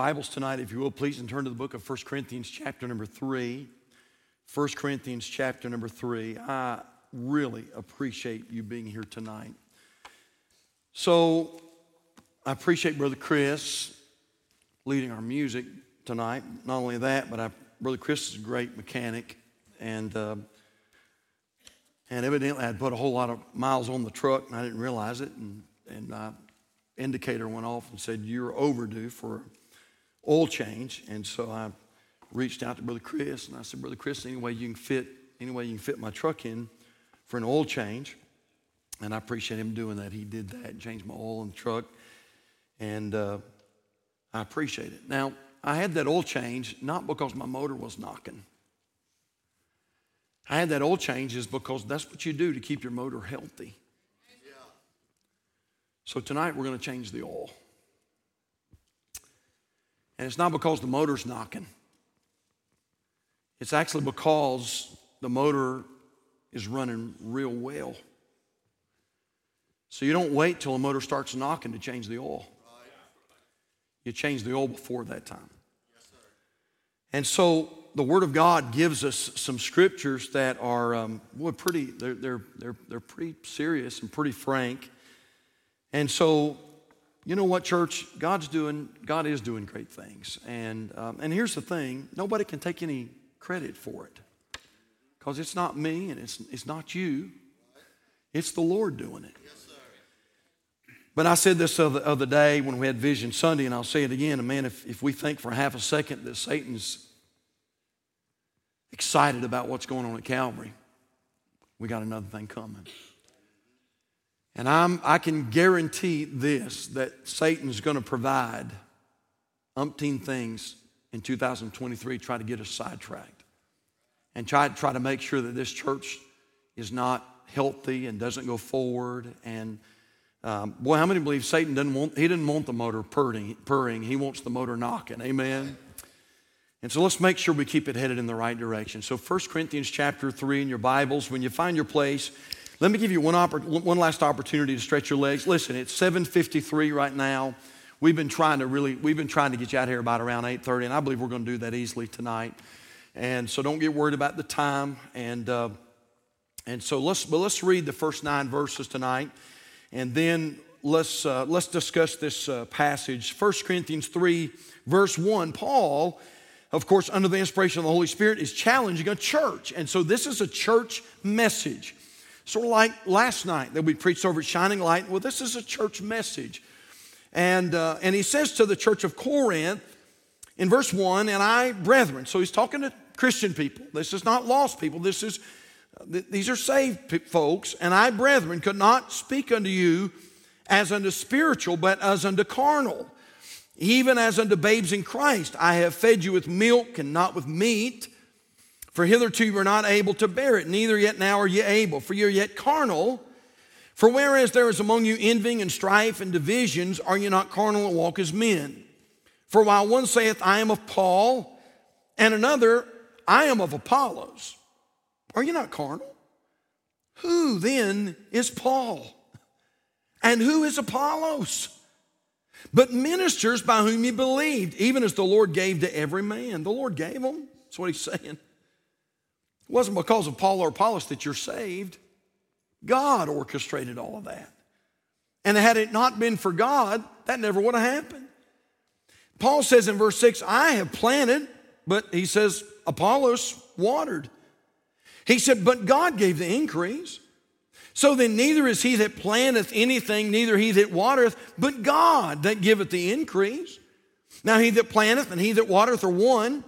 Bibles tonight, if you will, please, and turn to the book of 1 Corinthians, chapter number 3. 1 Corinthians, chapter number 3. I really appreciate you being here tonight. So, I appreciate Brother Chris leading our music tonight. Not only that, but I, Brother Chris is a great mechanic, and uh, and evidently I'd put a whole lot of miles on the truck, and I didn't realize it, and and my indicator went off and said you're overdue for oil change. And so I reached out to Brother Chris and I said, Brother Chris, any way you can fit, any way you can fit my truck in for an oil change. And I appreciate him doing that. He did that, changed my oil in the truck. And uh, I appreciate it. Now, I had that oil change not because my motor was knocking. I had that oil change is because that's what you do to keep your motor healthy. Yeah. So tonight we're going to change the oil. And it's not because the motor's knocking, it's actually because the motor is running real well. So you don't wait till the motor starts knocking to change the oil. You change the oil before that time. And so the Word of God gives us some scriptures that are um, boy, pretty, they're, they're, they're, they're pretty serious and pretty frank. And so you know what, church? God's doing, God is doing great things. And, um, and here's the thing nobody can take any credit for it because it's not me and it's, it's not you, it's the Lord doing it. but I said this other, other day when we had Vision Sunday, and I'll say it again. And man, if, if we think for half a second that Satan's excited about what's going on at Calvary, we got another thing coming. And I'm, I can guarantee this that Satan's going to provide umpteen things in 2023 try to get us sidetracked and try, try to make sure that this church is not healthy and doesn't go forward. And um, boy, how many believe Satan doesn't want, he didn't want the motor purring, purring, he wants the motor knocking. Amen. And so let's make sure we keep it headed in the right direction. So 1 Corinthians chapter 3 in your Bibles, when you find your place, let me give you one, oppor- one last opportunity to stretch your legs. Listen, it's 7:53 right now. We've been trying to really, we've been trying to get you out here about around 8:30, and I believe we're going to do that easily tonight. And so don't get worried about the time. And uh, and so let's, but let's read the first nine verses tonight, and then let's uh, let's discuss this uh, passage. 1 Corinthians 3, verse 1. Paul, of course, under the inspiration of the Holy Spirit, is challenging a church, and so this is a church message. Sort of like last night that we preached over Shining Light. Well, this is a church message. And, uh, and he says to the church of Corinth in verse 1, and I, brethren, so he's talking to Christian people. This is not lost people. This is, uh, these are saved folks. And I, brethren, could not speak unto you as unto spiritual, but as unto carnal, even as unto babes in Christ. I have fed you with milk and not with meat for hitherto you were not able to bear it, neither yet now are ye able, for ye are yet carnal. For whereas there is among you envying and strife and divisions, are ye not carnal and walk as men? For while one saith, I am of Paul, and another, I am of Apollos, are ye not carnal? Who then is Paul? And who is Apollos? But ministers by whom ye believed, even as the Lord gave to every man. The Lord gave them. That's what he's saying. It wasn't because of Paul or Apollos that you're saved. God orchestrated all of that. And had it not been for God, that never would have happened. Paul says in verse 6, I have planted, but he says, Apollos watered. He said, but God gave the increase. So then, neither is he that planteth anything, neither he that watereth, but God that giveth the increase. Now, he that planteth and he that watereth are one,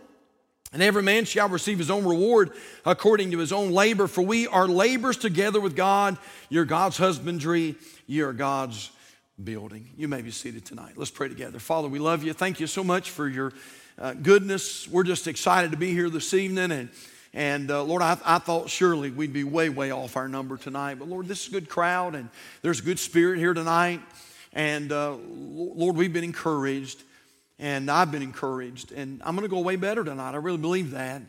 and every man shall receive his own reward according to his own labor. For we are laborers together with God. You're God's husbandry. You're God's building. You may be seated tonight. Let's pray together. Father, we love you. Thank you so much for your uh, goodness. We're just excited to be here this evening. And, and uh, Lord, I, I thought surely we'd be way, way off our number tonight. But Lord, this is a good crowd and there's a good spirit here tonight. And uh, Lord, we've been encouraged and I've been encouraged. And I'm going to go away better tonight. I really believe that.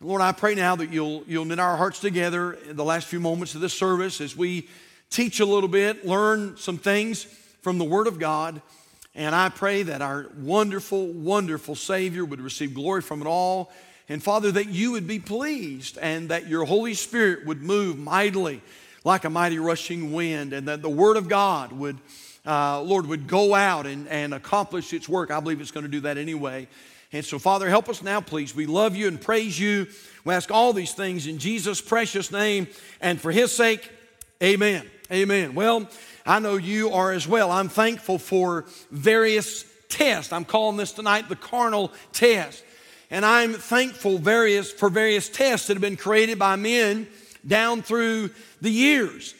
Lord, I pray now that you'll, you'll knit our hearts together in the last few moments of this service as we teach a little bit, learn some things from the Word of God. And I pray that our wonderful, wonderful Savior would receive glory from it all. And Father, that you would be pleased and that your Holy Spirit would move mightily like a mighty rushing wind, and that the Word of God would, uh, Lord, would go out and, and accomplish its work. I believe it's going to do that anyway. And so, Father, help us now, please. We love you and praise you. We ask all these things in Jesus' precious name and for his sake. Amen. Amen. Well, I know you are as well. I'm thankful for various tests. I'm calling this tonight the carnal test. And I'm thankful various, for various tests that have been created by men down through the years.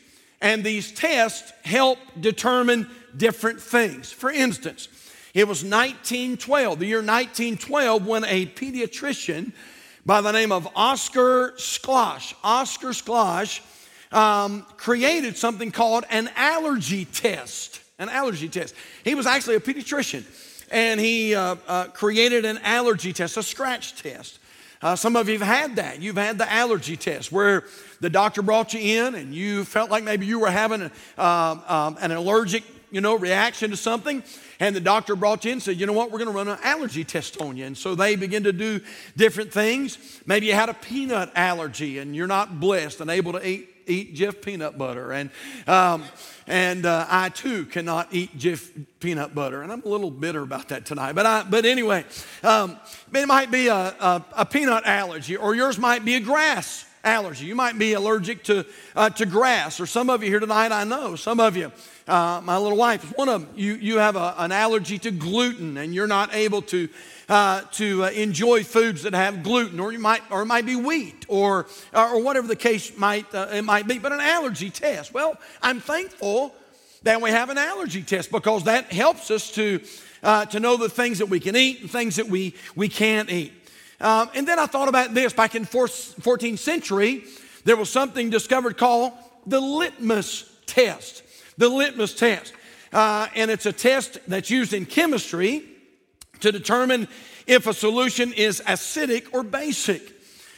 And these tests help determine different things. For instance, it was 1912, the year 1912, when a pediatrician by the name of Oscar Schloss, Oscar Schloss, um, created something called an allergy test. An allergy test. He was actually a pediatrician, and he uh, uh, created an allergy test, a scratch test. Uh, some of you have had that. You've had the allergy test where the doctor brought you in and you felt like maybe you were having a, uh, um, an allergic you know, reaction to something. And the doctor brought you in and said, you know what, we're going to run an allergy test on you. And so they begin to do different things. Maybe you had a peanut allergy and you're not blessed and able to eat, eat Jif peanut butter. And, um, and uh, I too cannot eat Jeff peanut butter. And I'm a little bitter about that tonight. But, I, but anyway, um, it might be a, a, a peanut allergy or yours might be a grass allergy. You might be allergic to, uh, to grass, or some of you here tonight, I know, some of you, uh, my little wife is one of them, you, you have a, an allergy to gluten and you're not able to, uh, to uh, enjoy foods that have gluten, or, you might, or it might be wheat, or, or whatever the case might, uh, it might be, but an allergy test. Well, I'm thankful that we have an allergy test because that helps us to, uh, to know the things that we can eat and things that we, we can't eat. Um, and then I thought about this back in 14th century, there was something discovered called the litmus test. The litmus test. Uh, and it's a test that's used in chemistry to determine if a solution is acidic or basic.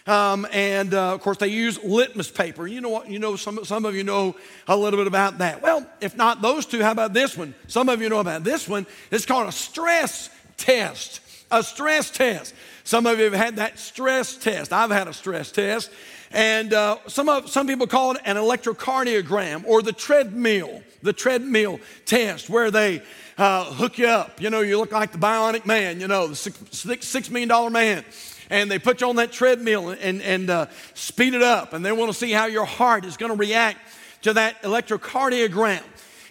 Um, and uh, of course, they use litmus paper. You know what? You know, some, some of you know a little bit about that. Well, if not those two, how about this one? Some of you know about this one. It's called a stress test. A stress test. Some of you have had that stress test. I've had a stress test. And uh, some, of, some people call it an electrocardiogram or the treadmill, the treadmill test, where they uh, hook you up. You know, you look like the bionic man, you know, the six million dollar man. And they put you on that treadmill and, and uh, speed it up. And they want to see how your heart is going to react to that electrocardiogram.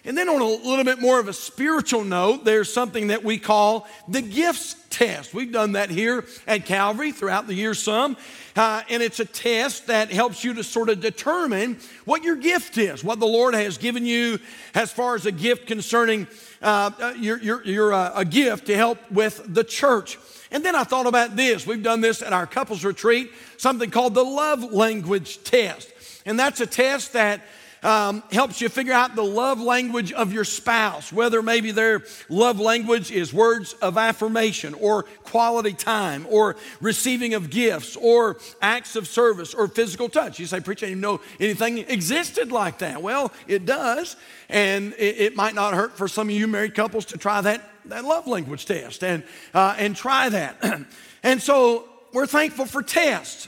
And then, on a little bit more of a spiritual note, there's something that we call the gifts test. We've done that here at Calvary throughout the year, some. Uh, and it's a test that helps you to sort of determine what your gift is, what the Lord has given you as far as a gift concerning uh, uh your, your, your uh, a gift to help with the church. And then I thought about this. We've done this at our couples retreat, something called the love language test. And that's a test that um, helps you figure out the love language of your spouse, whether maybe their love language is words of affirmation or quality time or receiving of gifts or acts of service or physical touch. You say, Preacher, I didn't know anything existed like that. Well, it does. And it, it might not hurt for some of you married couples to try that, that love language test and, uh, and try that. and so we're thankful for tests.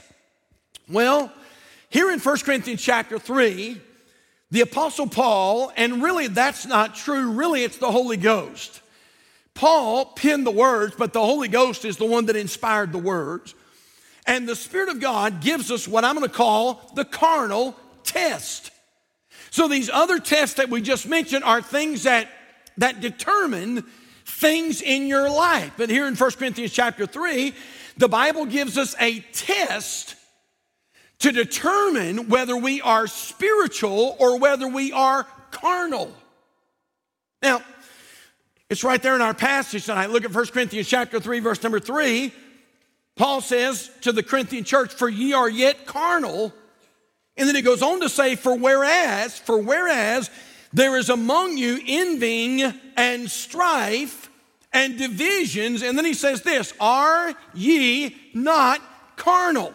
Well, here in 1 Corinthians chapter 3, the Apostle Paul, and really that's not true, really it's the Holy Ghost. Paul penned the words, but the Holy Ghost is the one that inspired the words. And the Spirit of God gives us what I'm going to call the carnal test. So these other tests that we just mentioned are things that, that determine things in your life. But here in 1 Corinthians chapter 3, the Bible gives us a test to determine whether we are spiritual or whether we are carnal. Now, it's right there in our passage tonight. Look at 1 Corinthians chapter 3, verse number 3. Paul says to the Corinthian church, For ye are yet carnal. And then he goes on to say, For whereas, for whereas there is among you envying and strife and divisions. And then he says this, Are ye not carnal?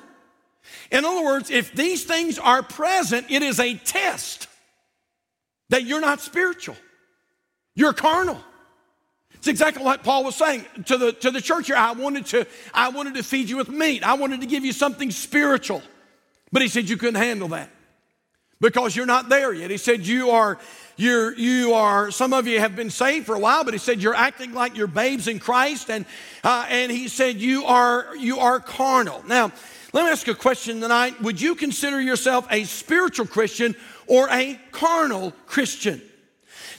In other words, if these things are present, it is a test that you're not spiritual, you're carnal. It's exactly what Paul was saying to the, to the church here. I wanted, to, I wanted to feed you with meat, I wanted to give you something spiritual. But he said you couldn't handle that because you're not there yet. He said you are you're, you are, some of you have been saved for a while, but he said you're acting like you're babes in Christ. And, uh, and he said you are, you are carnal. Now, let me ask you a question tonight. Would you consider yourself a spiritual Christian or a carnal Christian?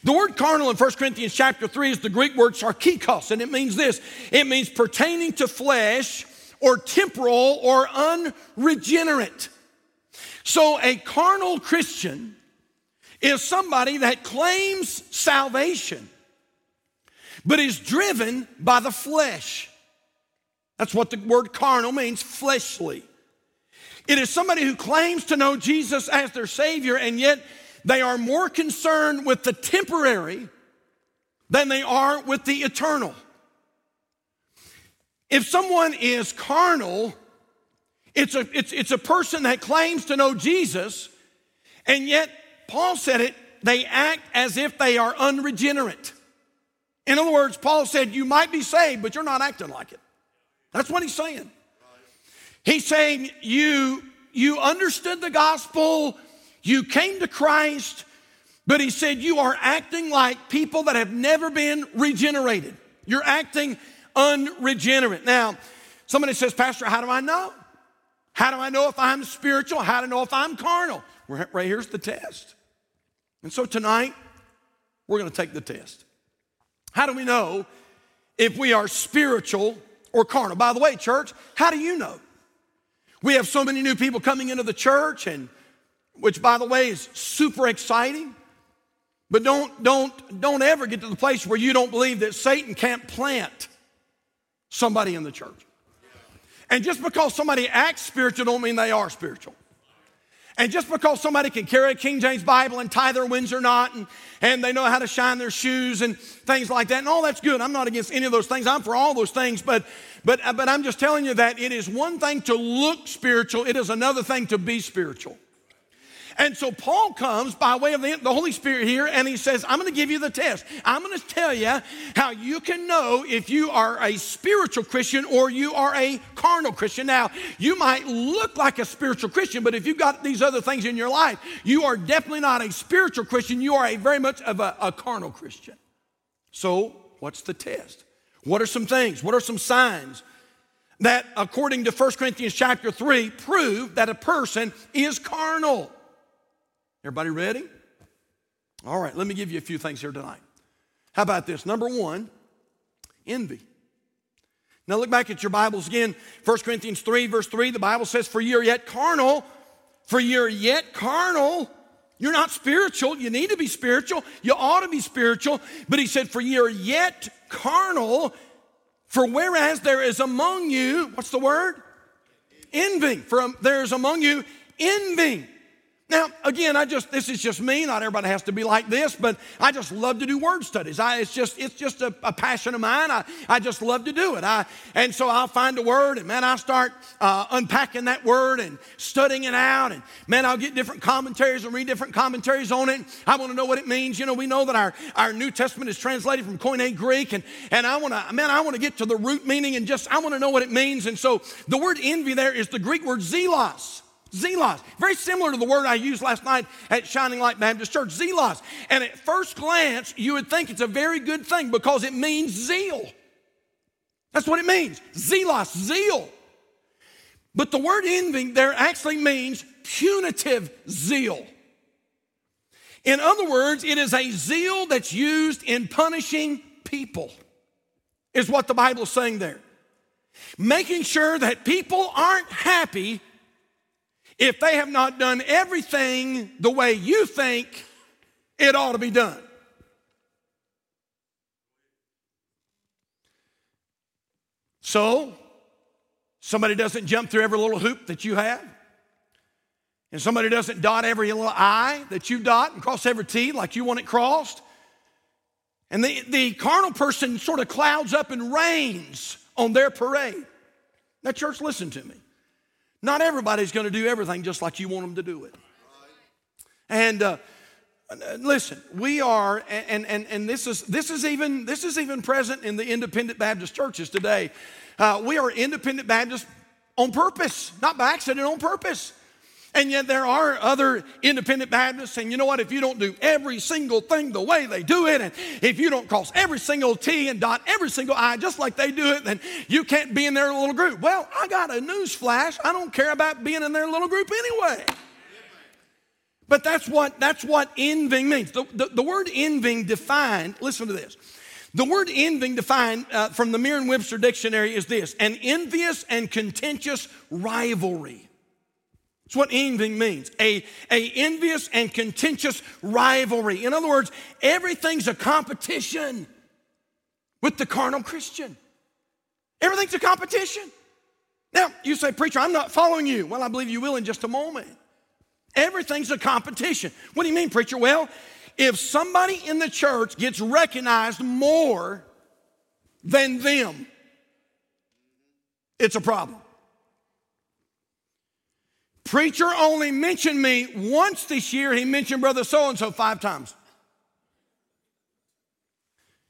The word carnal in 1 Corinthians chapter 3 is the Greek word sarkikos, and it means this it means pertaining to flesh or temporal or unregenerate. So a carnal Christian is somebody that claims salvation, but is driven by the flesh. That's what the word carnal means fleshly. It is somebody who claims to know Jesus as their Savior, and yet they are more concerned with the temporary than they are with the eternal. If someone is carnal, it's a, it's, it's a person that claims to know Jesus, and yet Paul said it, they act as if they are unregenerate. In other words, Paul said, You might be saved, but you're not acting like it. That's what he's saying. He's saying, You, you understood the gospel, you came to Christ, but he said, You are acting like people that have never been regenerated. You're acting unregenerate. Now, somebody says, Pastor, how do I know? How do I know if I'm spiritual? How do I know if I'm carnal? Right here's the test. And so tonight, we're going to take the test. How do we know if we are spiritual or carnal? By the way, church, how do you know? We have so many new people coming into the church, and which, by the way, is super exciting. But don't, don't, don't ever get to the place where you don't believe that Satan can't plant somebody in the church. And just because somebody acts spiritual don't mean they are spiritual. And just because somebody can carry a King James Bible and tie their Windsor knot and, and they know how to shine their shoes and things like that, and all that's good. I'm not against any of those things. I'm for all those things, but, but, but I'm just telling you that it is one thing to look spiritual, it is another thing to be spiritual. And so Paul comes by way of the, the Holy Spirit here and he says, I'm going to give you the test. I'm going to tell you how you can know if you are a spiritual Christian or you are a carnal Christian. Now, you might look like a spiritual Christian, but if you've got these other things in your life, you are definitely not a spiritual Christian. You are a very much of a, a carnal Christian. So, what's the test? What are some things? What are some signs? that according to 1 Corinthians chapter 3 prove that a person is carnal. Everybody ready? All right, let me give you a few things here tonight. How about this? Number one, envy. Now look back at your Bibles again. 1 Corinthians 3, verse 3, the Bible says, For you're yet carnal, for you're yet carnal. You're not spiritual. You need to be spiritual. You ought to be spiritual. But he said, For you're yet carnal. For whereas there is among you, what's the word? Envy. For there is among you envy. Now, again, I just this is just me. Not everybody has to be like this, but I just love to do word studies. I, it's just it's just a, a, passion of mine. I, I just love to do it. I and so I'll find a word, and man, I start uh, unpacking that word and studying it out, and man, I'll get different commentaries and read different commentaries on it. I want to know what it means. You know, we know that our our New Testament is translated from Koine Greek, and and I want to man, I want to get to the root meaning and just I want to know what it means. And so the word envy there is the Greek word zelos. Zelos. Very similar to the word I used last night at Shining Light Baptist Church, zelos. And at first glance, you would think it's a very good thing because it means zeal. That's what it means zelos, zeal. But the word envy there actually means punitive zeal. In other words, it is a zeal that's used in punishing people, is what the Bible is saying there. Making sure that people aren't happy if they have not done everything the way you think it ought to be done. So, somebody doesn't jump through every little hoop that you have, and somebody doesn't dot every little I that you dot and cross every T like you want it crossed. And the, the carnal person sort of clouds up and rains on their parade. Now, church, listen to me. Not everybody's going to do everything just like you want them to do it. And uh, listen, we are, and, and, and this, is, this, is even, this is even present in the independent Baptist churches today. Uh, we are independent Baptists on purpose, not by accident, on purpose. And yet there are other independent Baptists, and you know what? If you don't do every single thing the way they do it, and if you don't cross every single T and dot every single I just like they do it, then you can't be in their little group. Well, I got a news flash. I don't care about being in their little group anyway. But that's what that's what envying means. The, the, the word envying defined, listen to this. The word envying defined uh, from the Merriam-Webster dictionary is this: an envious and contentious rivalry. That's what envying means. A, a envious and contentious rivalry. In other words, everything's a competition with the carnal Christian. Everything's a competition. Now, you say, Preacher, I'm not following you. Well, I believe you will in just a moment. Everything's a competition. What do you mean, preacher? Well, if somebody in the church gets recognized more than them, it's a problem. Preacher only mentioned me once this year. He mentioned brother so and so five times.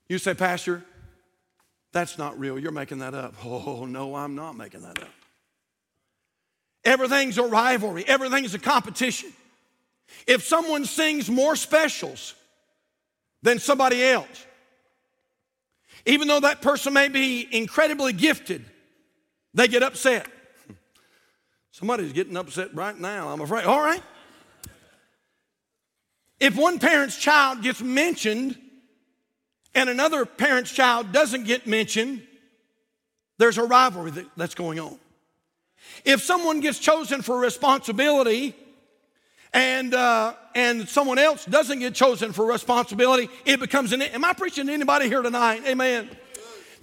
You say, Pastor, that's not real. You're making that up. Oh, no, I'm not making that up. Everything's a rivalry, everything's a competition. If someone sings more specials than somebody else, even though that person may be incredibly gifted, they get upset. Somebody's getting upset right now, I'm afraid. All right. If one parent's child gets mentioned and another parent's child doesn't get mentioned, there's a rivalry that's going on. If someone gets chosen for responsibility and, uh, and someone else doesn't get chosen for responsibility, it becomes an. Am I preaching to anybody here tonight? Amen.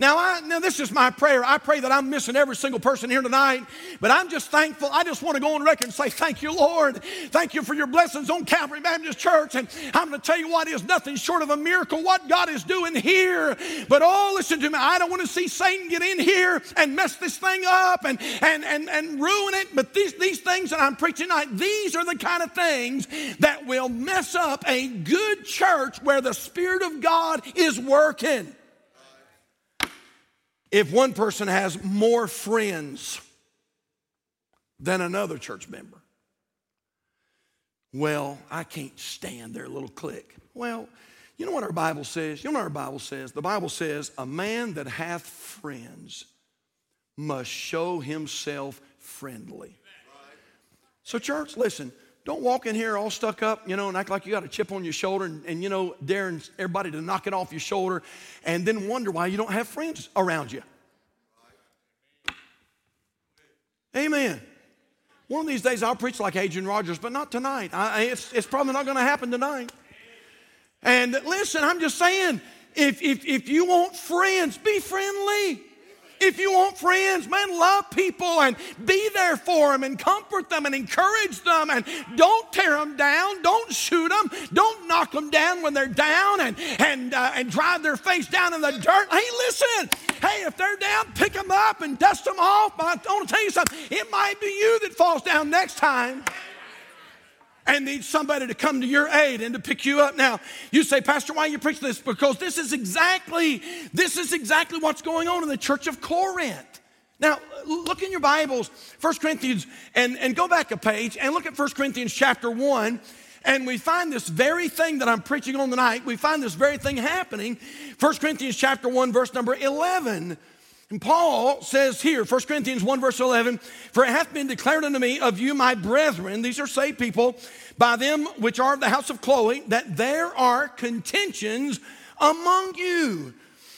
Now, I, now this is my prayer. I pray that I'm missing every single person here tonight, but I'm just thankful. I just want to go on record and say, Thank you, Lord. Thank you for your blessings on Calvary Baptist Church. And I'm going to tell you what is nothing short of a miracle what God is doing here. But oh, listen to me. I don't want to see Satan get in here and mess this thing up and, and, and, and ruin it. But these, these things that I'm preaching tonight, these are the kind of things that will mess up a good church where the Spirit of God is working if one person has more friends than another church member. Well, I can't stand their little clique. Well, you know what our Bible says? You know what our Bible says? The Bible says, A man that hath friends must show himself friendly. So, church, listen, don't walk in here all stuck up, you know, and act like you got a chip on your shoulder and, and, you know, daring everybody to knock it off your shoulder and then wonder why you don't have friends around you. Amen. One of these days I'll preach like Adrian Rogers, but not tonight. I, it's, it's probably not going to happen tonight. And listen, I'm just saying, if, if, if you want friends, be friendly. If you want friends, man, love people and be there for them and comfort them and encourage them and don't tear them down. Don't shoot them. Don't knock them down when they're down and, and, uh, and drive their face down in the dirt. Hey, listen. Hey, if they're down, pick them up and dust them off. But I want to tell you something. It might be you that falls down next time and need somebody to come to your aid and to pick you up. Now, you say, Pastor, why are you preaching this? Because this is exactly, this is exactly what's going on in the church of Corinth. Now, look in your Bibles, 1 Corinthians, and, and go back a page and look at 1 Corinthians chapter 1. And we find this very thing that I'm preaching on tonight, we find this very thing happening. 1 Corinthians chapter 1, verse number 11. And Paul says here, 1 Corinthians 1, verse 11, For it hath been declared unto me of you, my brethren, these are saved people, by them which are of the house of Chloe, that there are contentions among you.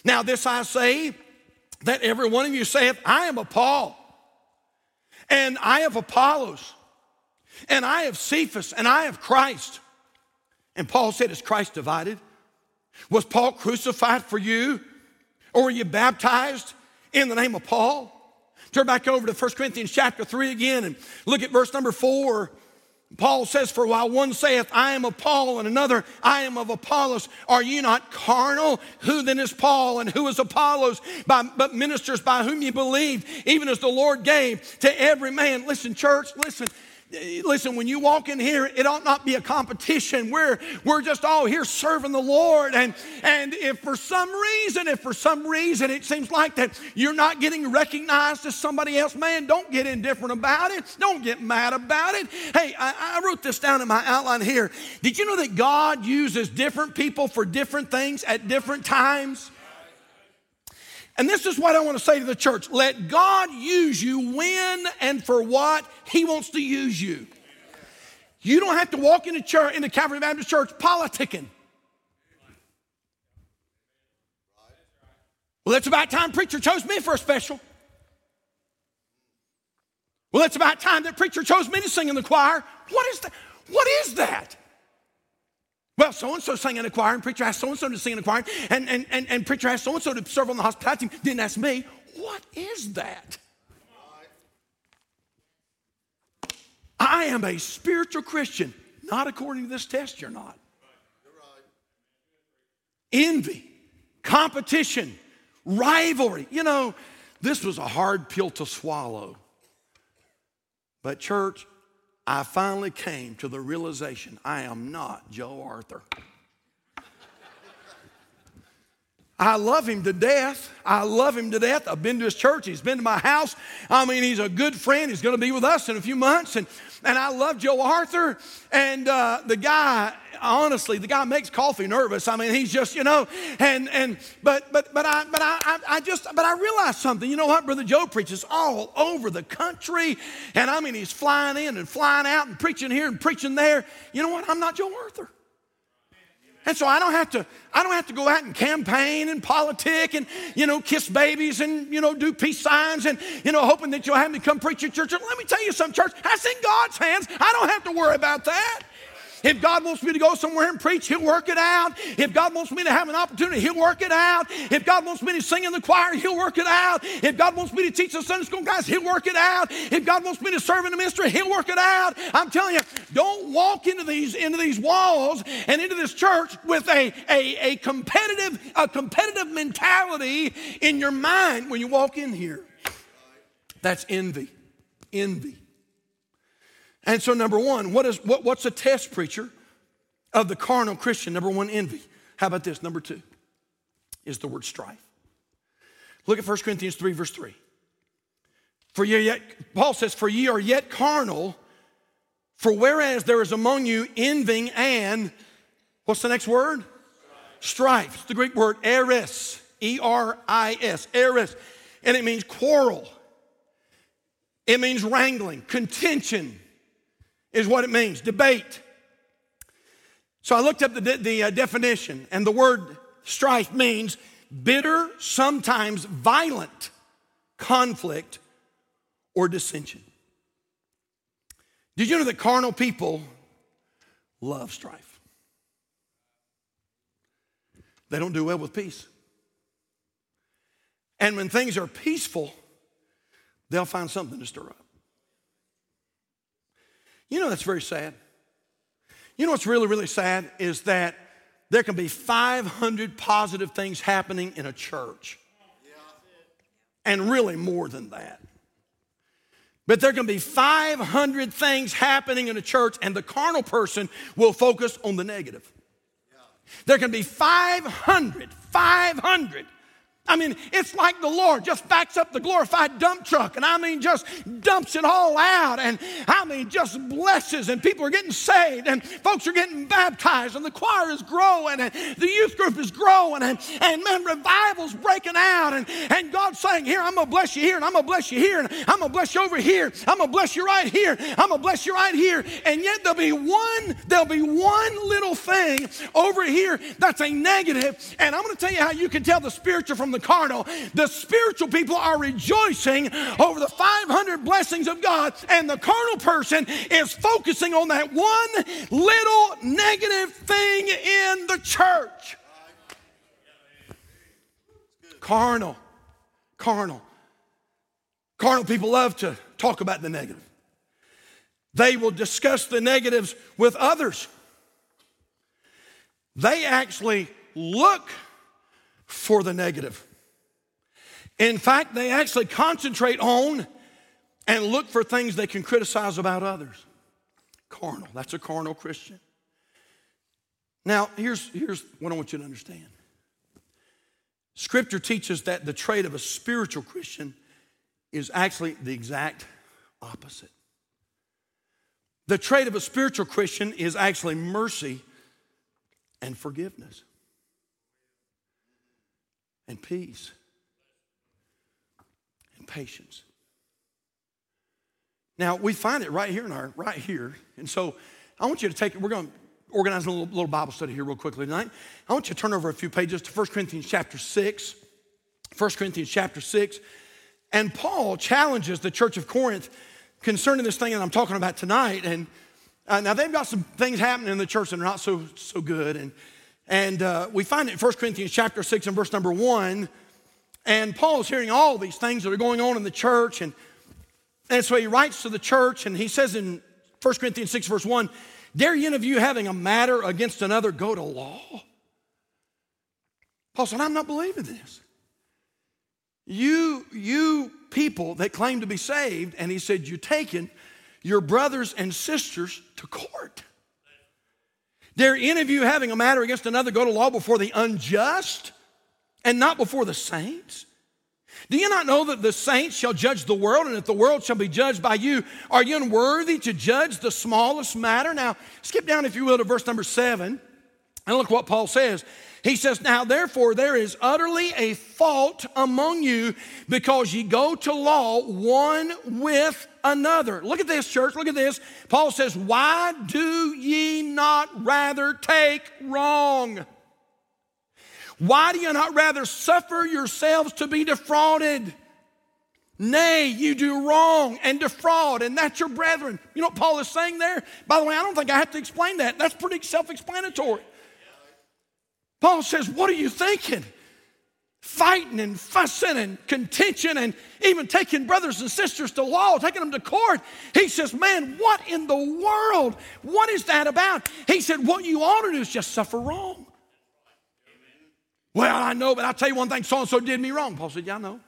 Now, this I say, that every one of you saith, I am of Paul, and I have Apollos, and I have Cephas, and I have Christ. And Paul said, Is Christ divided? Was Paul crucified for you? Or were you baptized in the name of Paul. Turn back over to 1 Corinthians chapter 3 again and look at verse number 4. Paul says, For while one saith, I am of Paul, and another, I am of Apollos, are ye not carnal? Who then is Paul, and who is Apollos? By, but ministers by whom ye believe, even as the Lord gave to every man. Listen, church, listen. Listen, when you walk in here, it ought not be a competition. We're, we're just all here serving the Lord. And, and if for some reason, if for some reason it seems like that you're not getting recognized as somebody else, man, don't get indifferent about it. Don't get mad about it. Hey, I, I wrote this down in my outline here. Did you know that God uses different people for different things at different times? And this is what I want to say to the church let God use you when and for what He wants to use you. You don't have to walk into church, into Calvary Baptist Church politicking. Well, it's about time preacher chose me for a special. Well, it's about time that preacher chose me to sing in the choir. What is that? What is that? Well, so and so sang in the choir, and preacher asked so and so to sing in the choir, and, and, and, and preacher asked so and so to serve on the hospitality team. Didn't ask me. What is that? I am a spiritual Christian, not according to this test, you're not. Envy, competition, rivalry. You know, this was a hard pill to swallow. But, church, I finally came to the realization I am not Joe Arthur. I love him to death. I love him to death. I've been to his church. He's been to my house. I mean, he's a good friend. He's going to be with us in a few months. And, and I love Joe Arthur. And uh, the guy, honestly, the guy makes coffee nervous. I mean, he's just, you know, and, and but, but, but, I, but I, I just, but I realized something. You know what? Brother Joe preaches all over the country. And I mean, he's flying in and flying out and preaching here and preaching there. You know what? I'm not Joe Arthur. And so I don't have to, I don't have to go out and campaign and politic and, you know, kiss babies and, you know, do peace signs and, you know, hoping that you'll have me come preach at church. And let me tell you something, church. That's in God's hands. I don't have to worry about that. If God wants me to go somewhere and preach, He'll work it out. If God wants me to have an opportunity, He'll work it out. If God wants me to sing in the choir, He'll work it out. If God wants me to teach the Sunday school guys, He'll work it out. If God wants me to serve in the ministry, He'll work it out. I'm telling you, don't walk into these into these walls and into this church with a, a, a competitive a competitive mentality in your mind when you walk in here. That's envy. Envy. And so, number one, what is, what, what's a test, preacher, of the carnal Christian? Number one, envy. How about this? Number two is the word strife. Look at 1 Corinthians 3, verse 3. For ye yet, Paul says, For ye are yet carnal, for whereas there is among you envying and, what's the next word? Strife. It's the Greek word eris, E R I S, eris. And it means quarrel, it means wrangling, contention is what it means debate. So I looked up the, the uh, definition, and the word strife means bitter, sometimes violent conflict or dissension. Did you know that carnal people love strife? They don't do well with peace. And when things are peaceful, they'll find something to stir up. You know, that's very sad. You know what's really, really sad is that there can be 500 positive things happening in a church, and really more than that. But there can be 500 things happening in a church, and the carnal person will focus on the negative. There can be 500, 500 I mean, it's like the Lord just backs up the glorified dump truck and I mean, just dumps it all out and I mean, just blesses and people are getting saved and folks are getting baptized and the choir is growing and the youth group is growing and, and man, revival's breaking out and, and God's saying, Here, I'm gonna bless you here and I'm gonna bless you here and I'm gonna bless you over here. I'm gonna bless you right here. I'm gonna bless you right here. And yet there'll be one, there'll be one little thing over here that's a negative. And I'm gonna tell you how you can tell the spiritual from the carnal. The spiritual people are rejoicing over the 500 blessings of God, and the carnal person is focusing on that one little negative thing in the church. Carnal. Carnal. Carnal people love to talk about the negative. They will discuss the negatives with others. They actually look for the negative. In fact, they actually concentrate on and look for things they can criticize about others. Carnal. That's a carnal Christian. Now, here's, here's what I want you to understand. Scripture teaches that the trait of a spiritual Christian is actually the exact opposite. The trait of a spiritual Christian is actually mercy and forgiveness and peace and patience. Now, we find it right here in our, right here. And so I want you to take we're going to organize a little, little Bible study here real quickly tonight. I want you to turn over a few pages to 1 Corinthians chapter 6. 1 Corinthians chapter 6. And Paul challenges the church of Corinth concerning this thing that I'm talking about tonight. And uh, now they've got some things happening in the church that are not so, so good. And, and uh, we find it in 1 Corinthians chapter 6 and verse number 1. And Paul's hearing all these things that are going on in the church. And, and so he writes to the church and he says in 1 Corinthians 6, verse 1, Dare any of you having a matter against another go to law? Paul said, I'm not believing this. You, you people that claim to be saved, and he said, You're taking your brothers and sisters to court. Dare any of you having a matter against another go to law before the unjust and not before the saints? Do you not know that the saints shall judge the world, and that the world shall be judged by you? Are you unworthy to judge the smallest matter? Now, skip down, if you will, to verse number seven, and look what Paul says. He says, Now therefore, there is utterly a fault among you because ye go to law one with another. Look at this, church. Look at this. Paul says, Why do ye not rather take wrong? Why do you not rather suffer yourselves to be defrauded? Nay, you do wrong and defraud, and that's your brethren. You know what Paul is saying there? By the way, I don't think I have to explain that. That's pretty self explanatory. Paul says, What are you thinking? Fighting and fussing and contention and even taking brothers and sisters to law, taking them to court. He says, Man, what in the world? What is that about? He said, What you ought to do is just suffer wrong. Well, I know, but I'll tell you one thing so and so did me wrong. Paul said, Yeah, I know.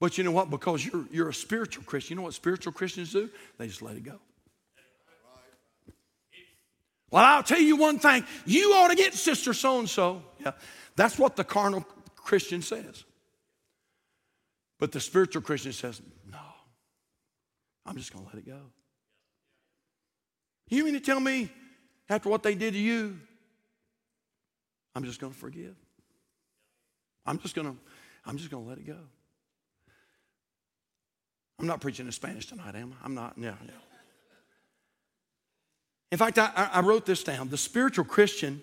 But you know what? Because you're, you're a spiritual Christian, you know what spiritual Christians do? They just let it go. Well, I'll tell you one thing. You ought to get sister so and so. That's what the carnal Christian says. But the spiritual Christian says, no, I'm just going to let it go. You mean to tell me after what they did to you, I'm just going to forgive? I'm just going to, I'm just going to let it go. I'm not preaching in Spanish tonight, am I? I'm not. Yeah, yeah. In fact, I, I wrote this down. The spiritual Christian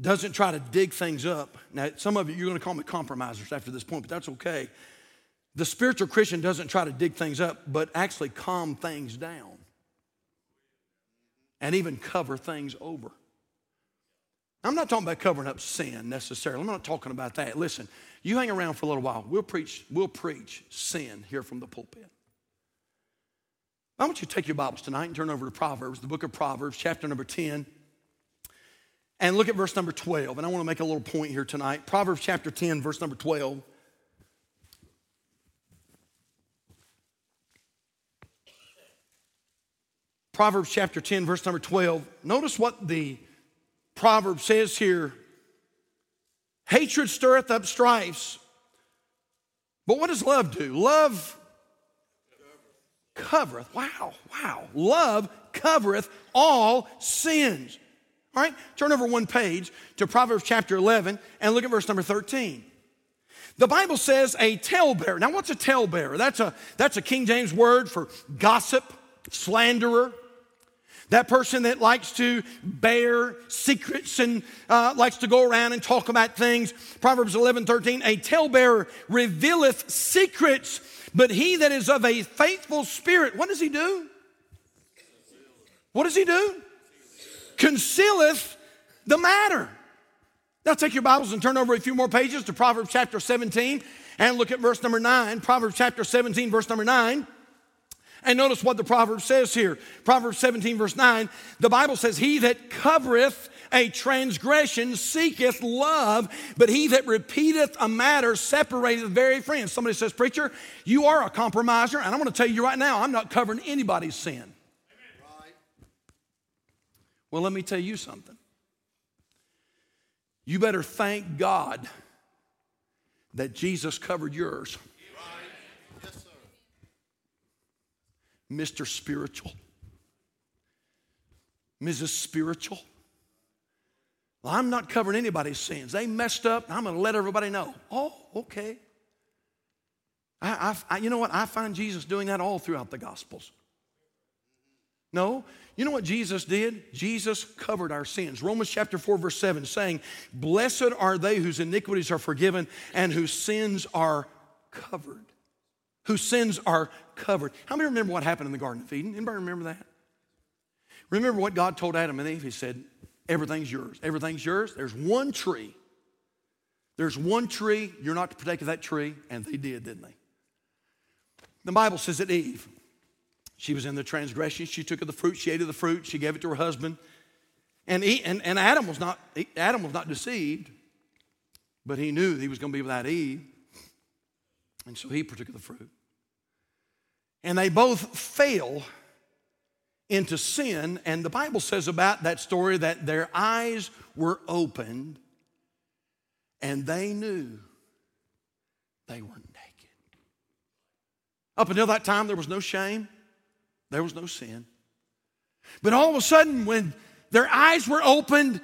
doesn't try to dig things up. Now, some of you, you're going to call me compromisers after this point, but that's okay. The spiritual Christian doesn't try to dig things up, but actually calm things down and even cover things over. I'm not talking about covering up sin necessarily. I'm not talking about that. Listen, you hang around for a little while. We'll preach, we'll preach sin here from the pulpit. I want you to take your Bibles tonight and turn over to Proverbs, the book of Proverbs, chapter number 10, and look at verse number 12. And I want to make a little point here tonight. Proverbs chapter 10, verse number 12. Proverbs chapter 10, verse number 12. Notice what the proverb says here Hatred stirreth up strifes. But what does love do? Love covereth. Wow, wow. Love covereth all sins. All right, turn over one page to Proverbs chapter 11 and look at verse number 13. The Bible says a talebearer. Now, what's a talebearer? That's a, that's a King James word for gossip, slanderer. That person that likes to bear secrets and uh, likes to go around and talk about things. Proverbs 11, 13. A talebearer revealeth secrets but he that is of a faithful spirit, what does he do? What does he do? Concealeth the matter. Now take your Bibles and turn over a few more pages to Proverbs chapter 17 and look at verse number 9. Proverbs chapter 17, verse number 9. And notice what the proverb says here. Proverbs 17, verse 9. The Bible says, He that covereth a transgression seeketh love, but he that repeateth a matter separateth very friends. Somebody says, Preacher, you are a compromiser, and I'm going to tell you right now, I'm not covering anybody's sin. Well, let me tell you something. You better thank God that Jesus covered yours. Mr. Spiritual, Mrs. Spiritual. Well, I'm not covering anybody's sins. They messed up. I'm going to let everybody know. Oh, okay. I, I, you know what? I find Jesus doing that all throughout the Gospels. No, you know what Jesus did? Jesus covered our sins. Romans chapter 4, verse 7, saying, Blessed are they whose iniquities are forgiven and whose sins are covered. Whose sins are covered. How many remember what happened in the Garden of Eden? Anybody remember that? Remember what God told Adam and Eve? He said, Everything's yours. Everything's yours. There's one tree. There's one tree. You're not to partake of that tree. And they did, didn't they? The Bible says that Eve, she was in the transgression. She took of the fruit. She ate of the fruit. She gave it to her husband. And, he, and, and Adam, was not, Adam was not deceived, but he knew he was going to be without Eve. And so he partook of the fruit. And they both fell into sin. And the Bible says about that story that their eyes were opened and they knew they were naked. Up until that time, there was no shame, there was no sin. But all of a sudden, when their eyes were opened,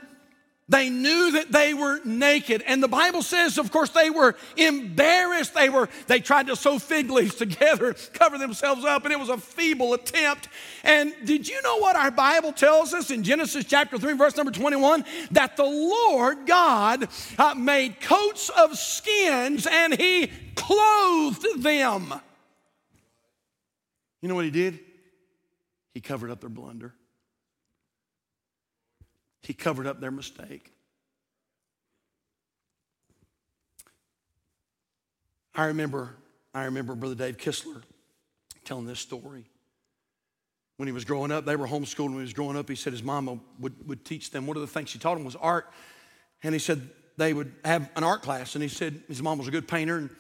they knew that they were naked. And the Bible says, of course, they were embarrassed. They were, they tried to sew fig leaves together, cover themselves up, and it was a feeble attempt. And did you know what our Bible tells us in Genesis chapter 3, verse number 21? That the Lord God uh, made coats of skins and he clothed them. You know what he did? He covered up their blunder. He covered up their mistake. I remember, I remember Brother Dave Kistler telling this story. When he was growing up, they were homeschooled. When he was growing up, he said his mama would, would teach them. One of the things she taught him was art. And he said they would have an art class. And he said his mom was a good painter. And,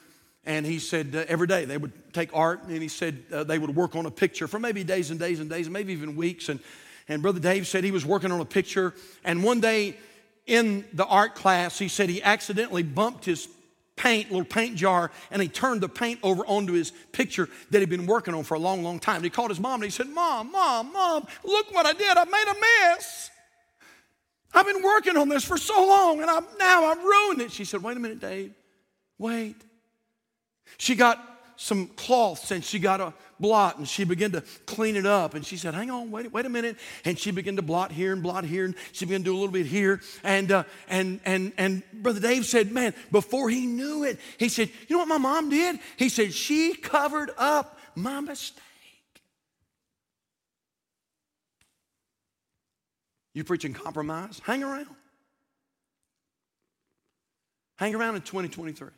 and he said uh, every day they would take art. And he said uh, they would work on a picture for maybe days and days and days, and maybe even weeks. And and Brother Dave said he was working on a picture, and one day in the art class, he said he accidentally bumped his paint, little paint jar, and he turned the paint over onto his picture that he'd been working on for a long, long time. And he called his mom and he said, Mom, Mom, Mom, look what I did. I made a mess. I've been working on this for so long, and I'm, now I've ruined it. She said, Wait a minute, Dave. Wait. She got some cloths and she got a blot and she began to clean it up. And she said, Hang on, wait, wait a minute. And she began to blot here and blot here. And she began to do a little bit here. And, uh, and, and, and Brother Dave said, Man, before he knew it, he said, You know what my mom did? He said, She covered up my mistake. You preaching compromise? Hang around. Hang around in 2023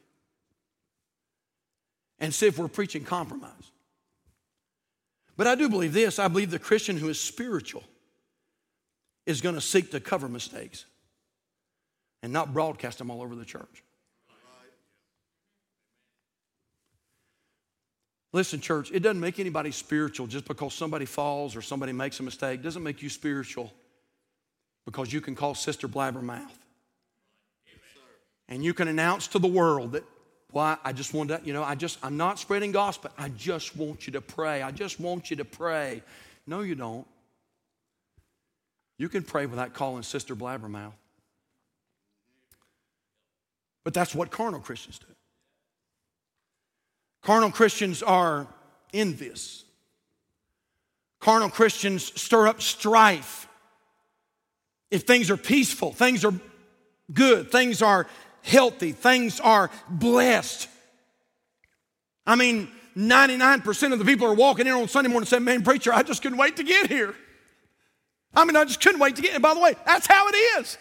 and see if we're preaching compromise. But I do believe this I believe the Christian who is spiritual is going to seek to cover mistakes and not broadcast them all over the church. Listen, church, it doesn't make anybody spiritual just because somebody falls or somebody makes a mistake. It doesn't make you spiritual because you can call Sister Blabbermouth. And you can announce to the world that why? I just want to, you know, I just, I'm not spreading gospel. I just want you to pray. I just want you to pray. No, you don't. You can pray without calling Sister Blabbermouth. But that's what carnal Christians do. Carnal Christians are envious. Carnal Christians stir up strife. If things are peaceful, things are good, things are healthy, things are blessed. I mean, 99% of the people are walking in on Sunday morning and saying, Man, preacher, I just couldn't wait to get here. I mean, I just couldn't wait to get here. By the way, that's how it is.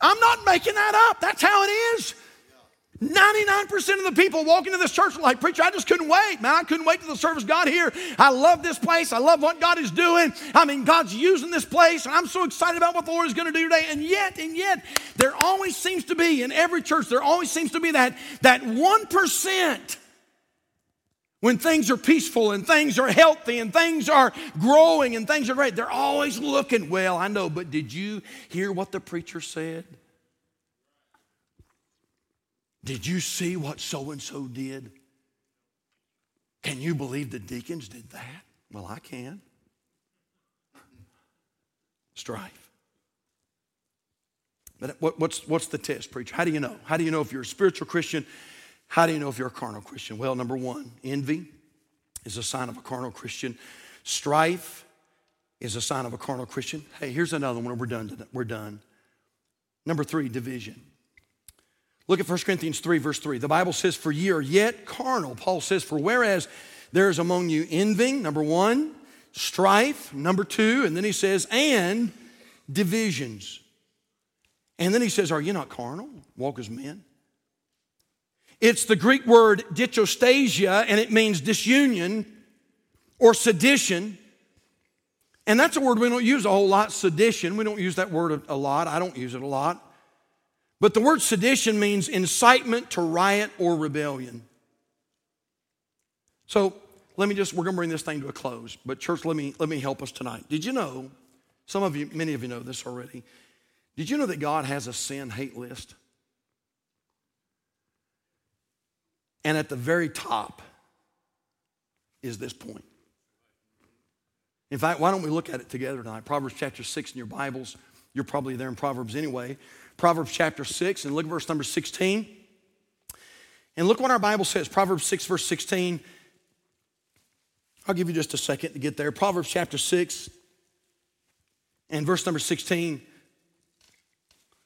I'm not making that up. That's how it is. 99% of the people walking to this church like, Preacher, I just couldn't wait, man. I couldn't wait to the service God here. I love this place. I love what God is doing. I mean, God's using this place, and I'm so excited about what the Lord is going to do today. And yet, and yet, there always seems to be, in every church, there always seems to be that, that 1%, when things are peaceful and things are healthy and things are growing and things are great, they're always looking, well, I know, but did you hear what the preacher said? Did you see what so and so did? Can you believe the deacons did that? Well, I can. Strife. But what's, what's the test, preacher? How do you know? How do you know if you're a spiritual Christian? How do you know if you're a carnal Christian? Well, number one, envy is a sign of a carnal Christian. Strife is a sign of a carnal Christian. Hey, here's another one. We're done. We're done. Number three, division. Look at 1 Corinthians 3, verse 3. The Bible says, For ye are yet carnal. Paul says, For whereas there is among you envying, number one, strife, number two, and then he says, and divisions. And then he says, Are you not carnal? Walk as men. It's the Greek word dichostasia, and it means disunion or sedition. And that's a word we don't use a whole lot, sedition. We don't use that word a lot. I don't use it a lot. But the word sedition means incitement to riot or rebellion. So let me just, we're going to bring this thing to a close. But, church, let me, let me help us tonight. Did you know, some of you, many of you know this already, did you know that God has a sin hate list? And at the very top is this point. In fact, why don't we look at it together tonight? Proverbs chapter 6 in your Bibles. You're probably there in Proverbs anyway. Proverbs chapter 6, and look at verse number 16. And look what our Bible says Proverbs 6, verse 16. I'll give you just a second to get there. Proverbs chapter 6 and verse number 16.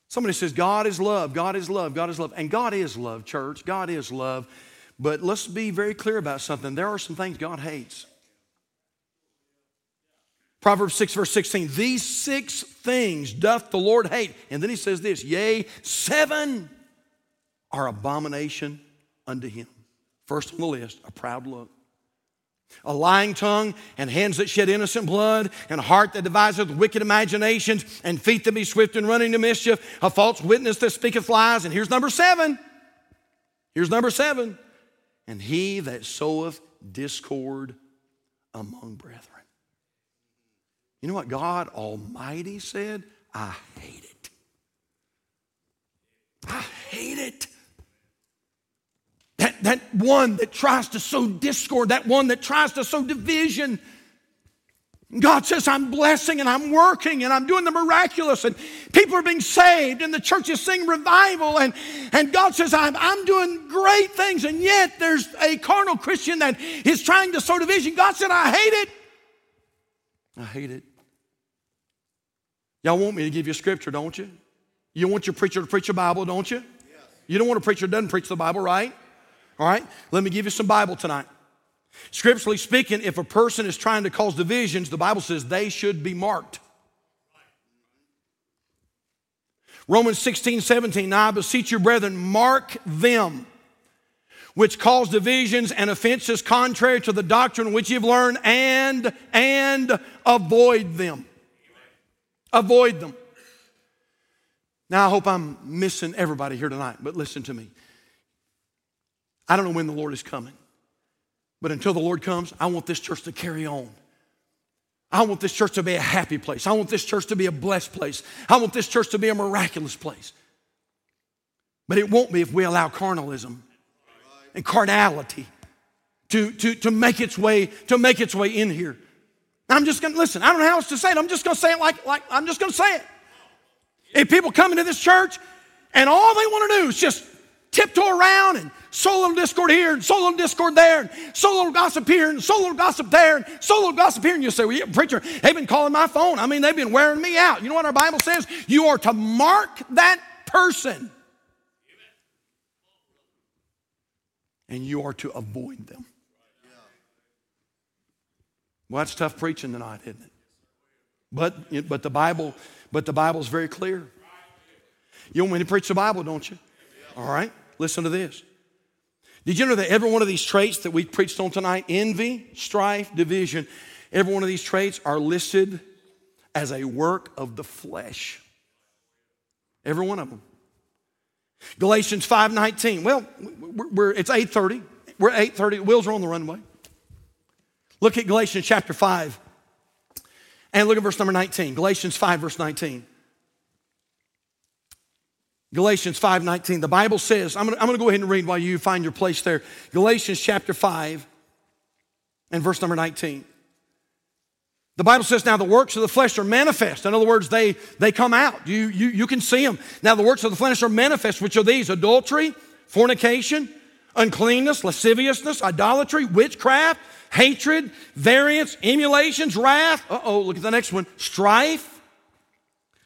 Somebody says, God is love, God is love, God is love. And God is love, church. God is love. But let's be very clear about something. There are some things God hates. Proverbs 6, verse 16. These six things doth the Lord hate. And then he says this Yea, seven are abomination unto him. First on the list, a proud look a lying tongue, and hands that shed innocent blood, and a heart that deviseth wicked imaginations, and feet that be swift in running to mischief, a false witness that speaketh lies. And here's number seven. Here's number seven. And he that soweth discord among brethren. You know what God Almighty said? I hate it. I hate it. That, that one that tries to sow discord, that one that tries to sow division. God says, I'm blessing and I'm working and I'm doing the miraculous, and people are being saved, and the church is seeing revival, and, and God says, I'm, I'm doing great things, and yet there's a carnal Christian that is trying to sow division. God said, I hate it. I hate it. Y'all want me to give you scripture, don't you? You want your preacher to preach the Bible, don't you? Yes. You don't want a preacher that doesn't preach the Bible, right? All right? Let me give you some Bible tonight. Scripturally speaking, if a person is trying to cause divisions, the Bible says they should be marked. Romans 16, 17, now I beseech you, brethren, mark them which cause divisions and offenses contrary to the doctrine which you've learned, and and avoid them. Avoid them. Now I hope I'm missing everybody here tonight, but listen to me. I don't know when the Lord is coming, but until the Lord comes, I want this church to carry on. I want this church to be a happy place. I want this church to be a blessed place. I want this church to be a miraculous place. But it won't be if we allow carnalism and carnality to, to, to make its way to make its way in here. I'm just gonna listen, I don't know how else to say it. I'm just gonna say it like, like I'm just gonna say it. If people come into this church and all they want to do is just tiptoe around and sow a little discord here and sow a little discord there and sow a little gossip here and sow a little gossip there and sow a little gossip here. And you say, well, yeah, preacher, they've been calling my phone. I mean, they've been wearing me out. You know what our Bible says? You are to mark that person. And you are to avoid them. Well, that's tough preaching tonight, isn't it? But, but the Bible, but the Bible is very clear. You want me to preach the Bible, don't you? All right. Listen to this. Did you know that every one of these traits that we preached on tonight envy, strife, division every one of these traits are listed as a work of the flesh? Every one of them. Galatians 5:19. Well, we're, we're, it's 8:30 We're 8:30. Wheels are on the runway. Look at Galatians chapter 5. And look at verse number 19. Galatians 5, verse 19. Galatians 5 19. The Bible says, I'm going to go ahead and read while you find your place there. Galatians chapter 5 and verse number 19. The Bible says, now the works of the flesh are manifest. In other words, they, they come out. You, you, you can see them. Now the works of the flesh are manifest, which are these adultery, fornication, uncleanness, lasciviousness, idolatry, witchcraft, hatred, variance, emulations, wrath. Uh oh, look at the next one strife,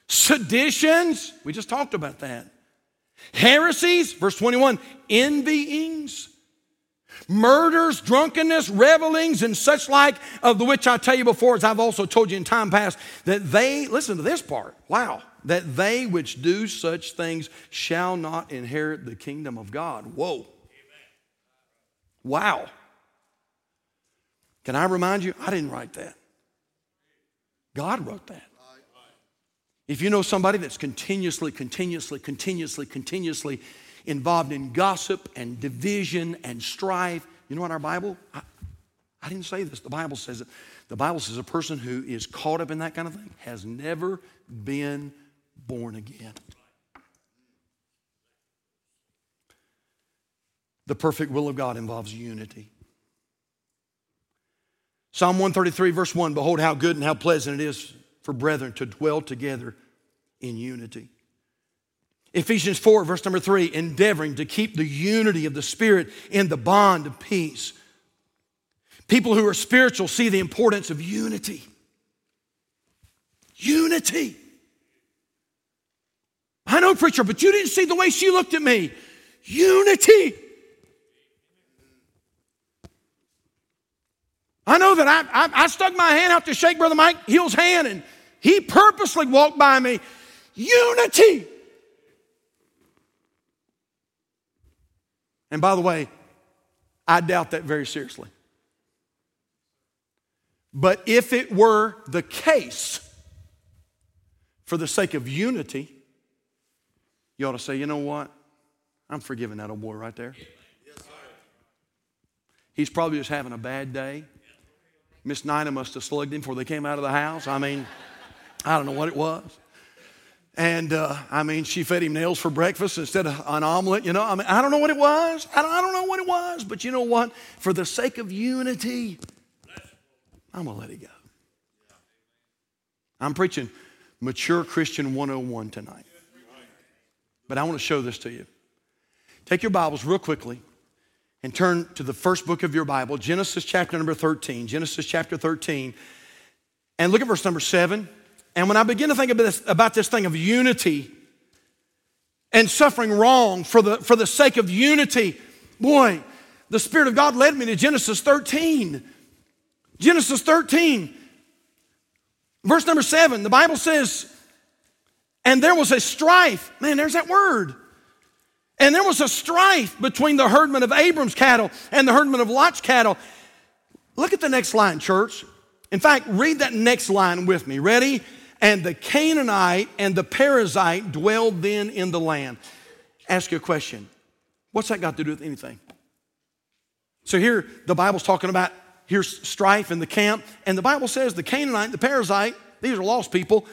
seditions. We just talked about that heresies, verse 21, envyings, murders, drunkenness, revelings, and such like, of the which I tell you before, as I've also told you in time past, that they, listen to this part, wow, that they which do such things shall not inherit the kingdom of God. Whoa. Wow. Can I remind you? I didn't write that. God wrote that. If you know somebody that's continuously, continuously, continuously, continuously involved in gossip and division and strife, you know what our Bible? I, I didn't say this. The Bible says it. The Bible says a person who is caught up in that kind of thing has never been born again. The perfect will of God involves unity. Psalm 133, verse 1 Behold, how good and how pleasant it is for brethren to dwell together in unity. Ephesians 4, verse number 3 endeavoring to keep the unity of the Spirit in the bond of peace. People who are spiritual see the importance of unity. Unity. I know, preacher, but you didn't see the way she looked at me. Unity. I know that I, I, I, stuck my hand out to shake Brother Mike Hill's hand, and he purposely walked by me. Unity. And by the way, I doubt that very seriously. But if it were the case, for the sake of unity, you ought to say, you know what? I'm forgiving that old boy right there. He's probably just having a bad day. Miss Nina must have slugged him before they came out of the house. I mean, I don't know what it was. And uh, I mean, she fed him nails for breakfast instead of an omelet. You know, I mean, I don't know what it was. I don't, I don't know what it was. But you know what? For the sake of unity, I'm going to let it go. I'm preaching mature Christian 101 tonight. But I want to show this to you. Take your Bibles real quickly and turn to the first book of your Bible, Genesis chapter number 13. Genesis chapter 13. And look at verse number 7. And when I begin to think about this, about this thing of unity and suffering wrong for the, for the sake of unity, boy, the Spirit of God led me to Genesis 13. Genesis 13, verse number 7, the Bible says, and there was a strife. Man, there's that word. And there was a strife between the herdmen of Abram's cattle and the herdmen of Lot's cattle. Look at the next line, church. In fact, read that next line with me. Ready? And the Canaanite and the Perizzite dwelled then in the land. Ask you a question. What's that got to do with anything? So here the Bible's talking about here's strife in the camp, and the Bible says the Canaanite, the Perizzite, these are lost people,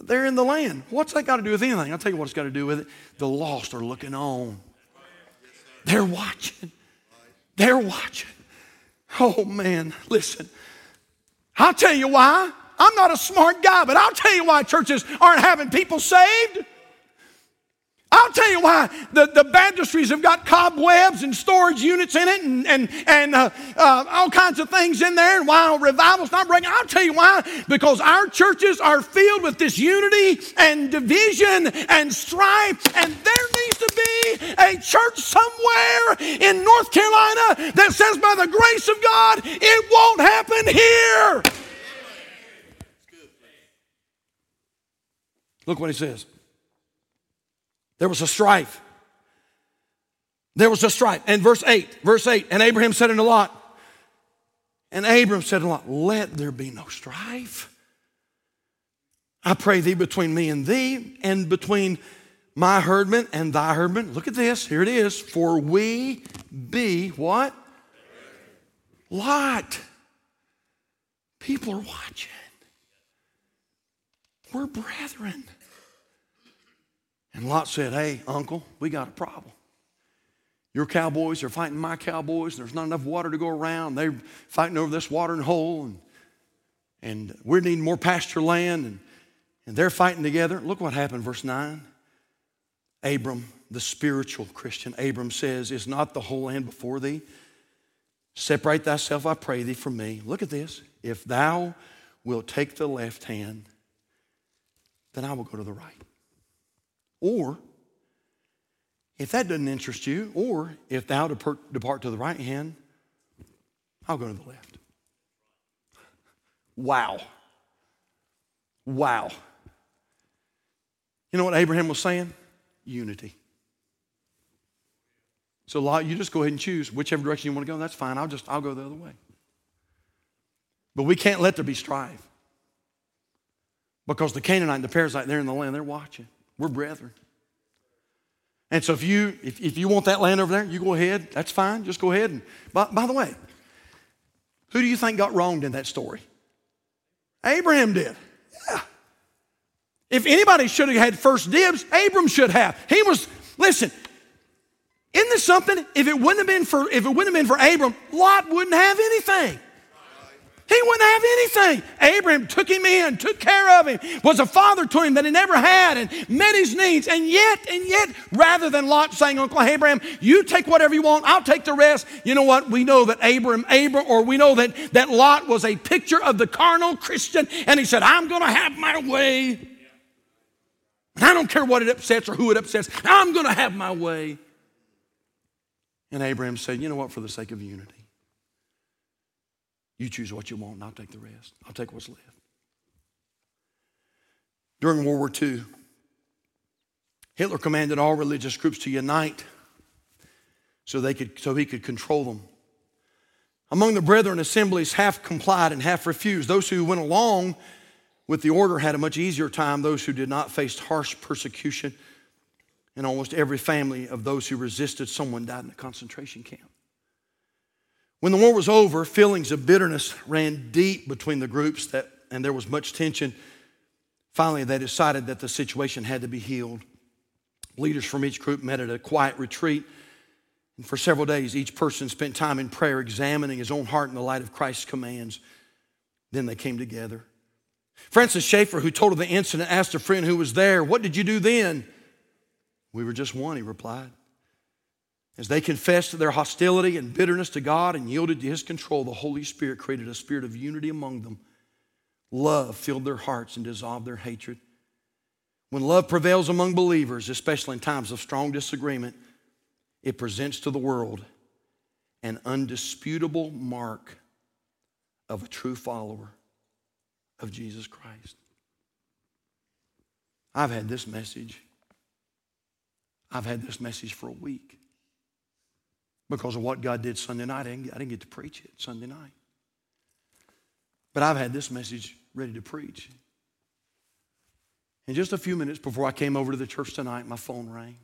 they're in the land. What's that got to do with anything? I'll tell you what it's got to do with it. The lost are looking on. They're watching. They're watching. Oh man, listen. I'll tell you why. I'm not a smart guy, but I'll tell you why churches aren't having people saved. I'll tell you why the, the baptistries have got cobwebs and storage units in it and, and, and uh, uh, all kinds of things in there, and why revival's not breaking. I'll tell you why. Because our churches are filled with disunity and division and strife, and there needs to be a church somewhere in North Carolina that says, by the grace of God, it won't happen here. Look what he says. There was a strife. There was a strife. And verse 8, verse 8, and Abraham said unto Lot, and Abram said unto Lot, Let there be no strife. I pray thee between me and thee, and between my herdmen and thy herdmen. Look at this. Here it is. For we be what? Lot. People are watching. We're brethren. And Lot said, Hey, uncle, we got a problem. Your cowboys are fighting my cowboys, and there's not enough water to go around. They're fighting over this watering hole, and, and we're needing more pasture land, and, and they're fighting together. Look what happened, verse 9. Abram, the spiritual Christian, Abram says, Is not the whole land before thee? Separate thyself, I pray thee, from me. Look at this. If thou wilt take the left hand, then I will go to the right. Or, if that doesn't interest you, or if thou depart, to the right hand, I'll go to the left. Wow. Wow. You know what Abraham was saying? Unity. So Lot, you just go ahead and choose whichever direction you want to go. That's fine. I'll just I'll go the other way. But we can't let there be strife. Because the Canaanite and the Perizzite, they're in the land, they're watching. We're brethren. And so if you if, if you want that land over there, you go ahead. That's fine. Just go ahead. And by, by the way, who do you think got wronged in that story? Abraham did. Yeah. If anybody should have had first dibs, Abram should have. He was, listen, isn't this something? If it wouldn't have been for if it wouldn't have been for Abram, Lot wouldn't have anything. He wouldn't have anything. Abraham took him in, took care of him, was a father to him that he never had, and met his needs. And yet, and yet, rather than Lot saying, Uncle Abraham, you take whatever you want, I'll take the rest. You know what? We know that Abraham, Abraham, or we know that, that Lot was a picture of the carnal Christian, and he said, I'm gonna have my way. And I don't care what it upsets or who it upsets, I'm gonna have my way. And Abraham said, You know what? For the sake of unity, you choose what you want, and I'll take the rest. I'll take what's left. During World War II, Hitler commanded all religious groups to unite so, they could, so he could control them. Among the brethren assemblies, half complied and half refused. Those who went along with the order had a much easier time. Those who did not faced harsh persecution. And almost every family of those who resisted someone died in a concentration camp. When the war was over, feelings of bitterness ran deep between the groups, that, and there was much tension. Finally, they decided that the situation had to be healed. Leaders from each group met at a quiet retreat. And for several days, each person spent time in prayer, examining his own heart in the light of Christ's commands. Then they came together. Francis Schaeffer, who told of the incident, asked a friend who was there, What did you do then? We were just one, he replied. As they confessed their hostility and bitterness to God and yielded to His control, the Holy Spirit created a spirit of unity among them. Love filled their hearts and dissolved their hatred. When love prevails among believers, especially in times of strong disagreement, it presents to the world an undisputable mark of a true follower of Jesus Christ. I've had this message I've had this message for a week because of what God did Sunday night. I didn't, I didn't get to preach it Sunday night. But I've had this message ready to preach. In just a few minutes before I came over to the church tonight, my phone rang.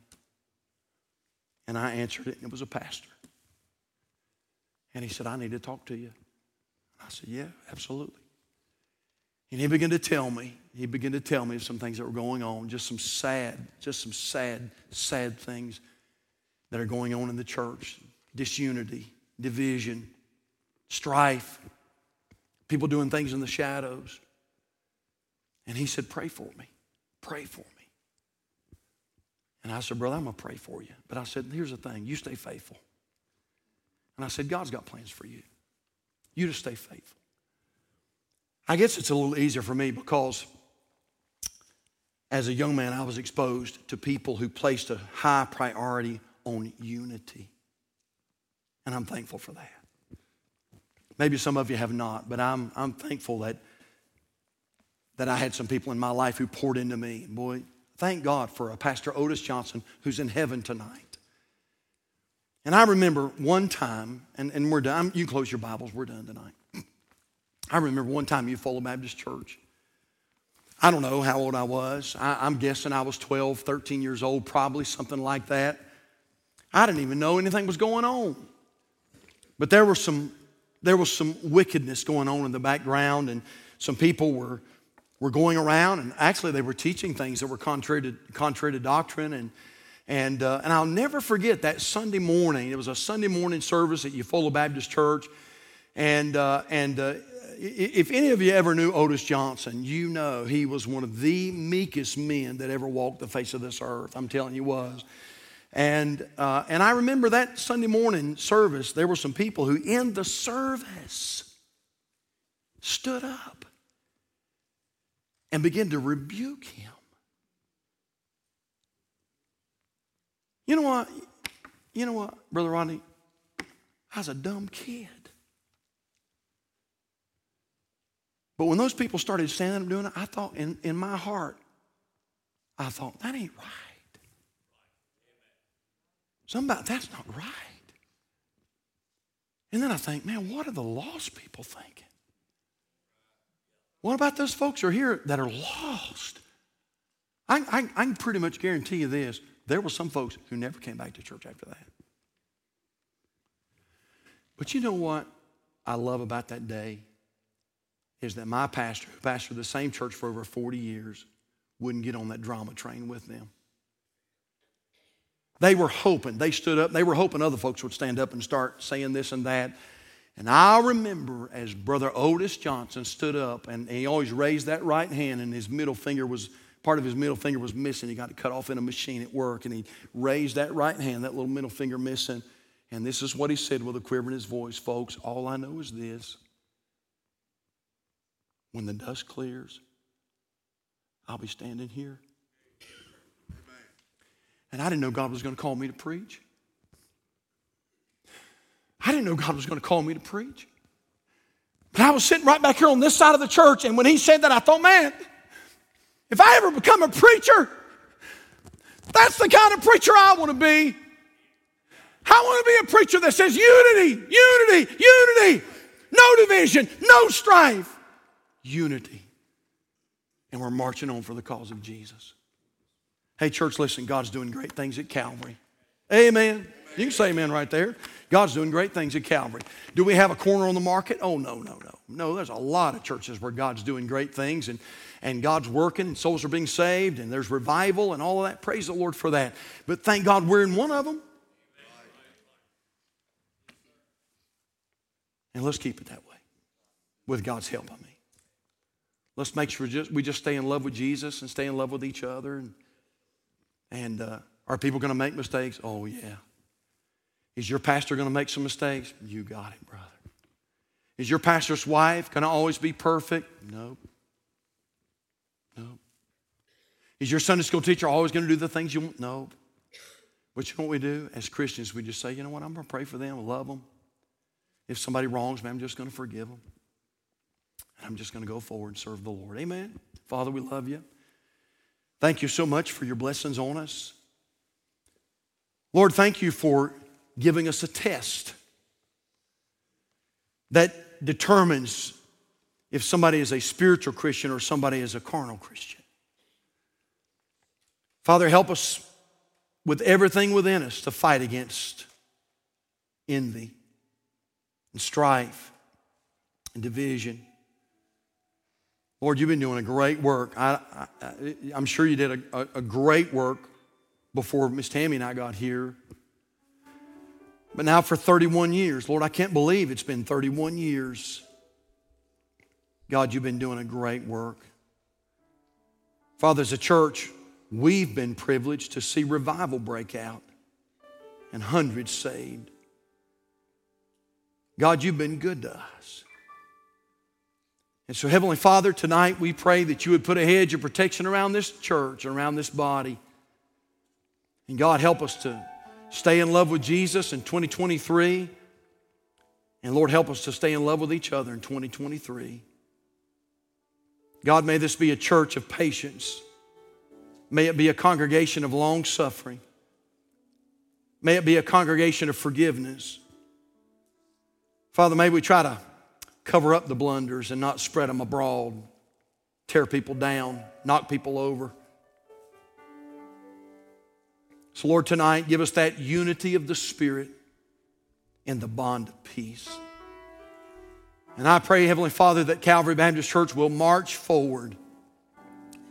And I answered it, and it was a pastor. And he said, I need to talk to you. I said, Yeah, absolutely. And he began to tell me, he began to tell me some things that were going on, just some sad, just some sad, sad things that are going on in the church disunity, division, strife, people doing things in the shadows. And he said, Pray for me. Pray for me. And I said, Brother, I'm going to pray for you. But I said, Here's the thing you stay faithful. And I said, God's got plans for you. You just stay faithful. I guess it's a little easier for me because as a young man, I was exposed to people who placed a high priority on unity. And I'm thankful for that. Maybe some of you have not, but I'm, I'm thankful that, that I had some people in my life who poured into me. Boy, thank God for a Pastor Otis Johnson who's in heaven tonight. And I remember one time, and, and we're done. You close your Bibles, we're done tonight. I remember one time Eufaula Baptist Church. I don't know how old I was. I, am guessing I was 12, 13 years old, probably something like that. I didn't even know anything was going on. But there was some, there was some wickedness going on in the background, and some people were, were going around, and actually they were teaching things that were contrary to, contrary to doctrine. And, and, uh, and I'll never forget that Sunday morning. It was a Sunday morning service at Eufaula Baptist Church. And, uh, and uh, if any of you ever knew Otis Johnson, you know he was one of the meekest men that ever walked the face of this earth. I'm telling you, was. And, uh, and I remember that Sunday morning service, there were some people who, in the service, stood up and began to rebuke him. You know what? You know what, Brother Rodney? I was a dumb kid. But when those people started standing up doing it, I thought in, in my heart, I thought, that ain't right. Somebody, that's not right. And then I think, man, what are the lost people thinking? What about those folks who are here that are lost? I, I, I can pretty much guarantee you this there were some folks who never came back to church after that. But you know what I love about that day? Is that my pastor, who pastored the same church for over 40 years, wouldn't get on that drama train with them. They were hoping, they stood up, they were hoping other folks would stand up and start saying this and that. And I remember as Brother Otis Johnson stood up and he always raised that right hand and his middle finger was, part of his middle finger was missing. He got it cut off in a machine at work and he raised that right hand, that little middle finger missing. And this is what he said with a quiver in his voice Folks, all I know is this when the dust clears, I'll be standing here and I didn't know God was going to call me to preach. I didn't know God was going to call me to preach. But I was sitting right back here on this side of the church, and when he said that, I thought, man, if I ever become a preacher, that's the kind of preacher I want to be. I want to be a preacher that says unity, unity, unity, no division, no strife, unity. And we're marching on for the cause of Jesus. Hey, church, listen, God's doing great things at Calvary. Amen. You can say amen right there. God's doing great things at Calvary. Do we have a corner on the market? Oh, no, no, no. No, there's a lot of churches where God's doing great things and, and God's working and souls are being saved and there's revival and all of that. Praise the Lord for that. But thank God we're in one of them. And let's keep it that way with God's help, I mean. Let's make sure just, we just stay in love with Jesus and stay in love with each other and and uh, are people going to make mistakes? Oh, yeah. Is your pastor going to make some mistakes? You got it, brother. Is your pastor's wife going to always be perfect? Nope. Nope. Is your Sunday school teacher always going to do the things you want? No. But you know what we do? As Christians, we just say, you know what? I'm going to pray for them, love them. If somebody wrongs me, I'm just going to forgive them. And I'm just going to go forward and serve the Lord. Amen. Father, we love you. Thank you so much for your blessings on us. Lord, thank you for giving us a test that determines if somebody is a spiritual Christian or somebody is a carnal Christian. Father, help us with everything within us to fight against envy and strife and division Lord, you've been doing a great work. I, am sure you did a, a, a great work before Miss Tammy and I got here. But now for 31 years, Lord, I can't believe it's been 31 years. God, you've been doing a great work. Father, as a church, we've been privileged to see revival break out and hundreds saved. God, you've been good to us. And so, Heavenly Father, tonight we pray that you would put a hedge of protection around this church and around this body. And God, help us to stay in love with Jesus in 2023. And Lord, help us to stay in love with each other in 2023. God, may this be a church of patience. May it be a congregation of long suffering. May it be a congregation of forgiveness. Father, may we try to cover up the blunders and not spread them abroad tear people down, knock people over. So, Lord, tonight, give us that unity of the Spirit and the bond of peace. And I pray, Heavenly Father, that Calvary Baptist Church will march forward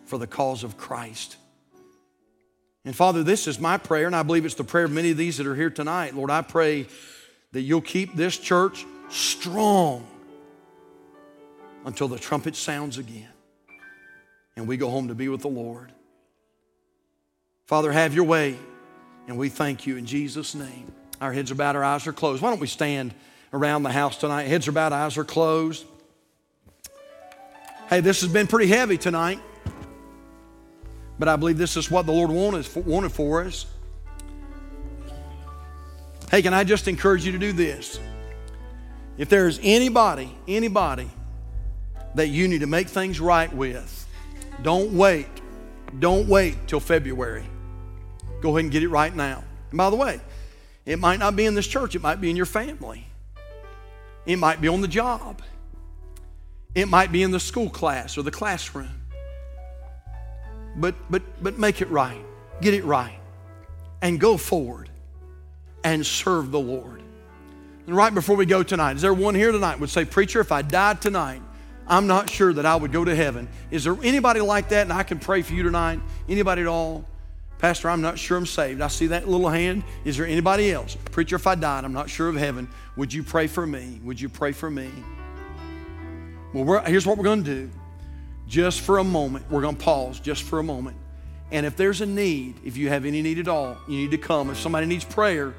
for the cause of Christ. And Father, this is my prayer, and I believe it's the prayer of many of these that are here tonight. Lord, I pray that you'll keep this church strong until the trumpet sounds again and we go home to be with the Lord. Father, have your way, and we thank you in Jesus' name. Our heads are bowed, our eyes are closed. Why don't we stand around the house tonight? Heads are bowed, eyes are closed. Hey, this has been pretty heavy tonight, but I believe this is what the Lord wanted, wanted for us. Hey, can I just encourage you to do this? If there's anybody, anybody that you need to make things right with, don't wait. Don't wait till February. Go ahead and get it right now. And by the way, it might not be in this church, it might be in your family, it might be on the job, it might be in the school class or the classroom. But, but, but make it right, get it right, and go forward and serve the Lord. And right before we go tonight, is there one here tonight would say, Preacher, if I died tonight, I'm not sure that I would go to heaven. Is there anybody like that? And I can pray for you tonight. Anybody at all? Pastor, I'm not sure I'm saved. I see that little hand. Is there anybody else? Preacher, if I died, I'm not sure of heaven. Would you pray for me? Would you pray for me? Well, here's what we're going to do. Just for a moment, we're going to pause just for a moment. And if there's a need, if you have any need at all, you need to come. If somebody needs prayer,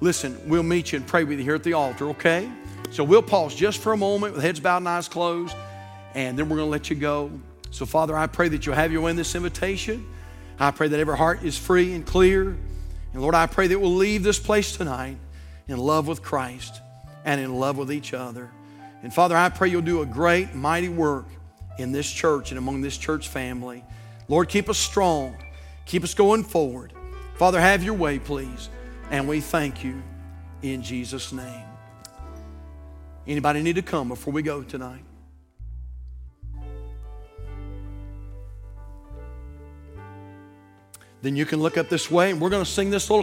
listen, we'll meet you and pray with you here at the altar, okay? So we'll pause just for a moment with heads bowed and eyes closed, and then we're going to let you go. So, Father, I pray that you'll have your way in this invitation. I pray that every heart is free and clear. And Lord, I pray that we'll leave this place tonight in love with Christ and in love with each other. And Father, I pray you'll do a great, mighty work in this church and among this church family. Lord, keep us strong. Keep us going forward. Father, have your way, please. And we thank you in Jesus' name. Anybody need to come before we go tonight? Then you can look up this way and we're going to sing this little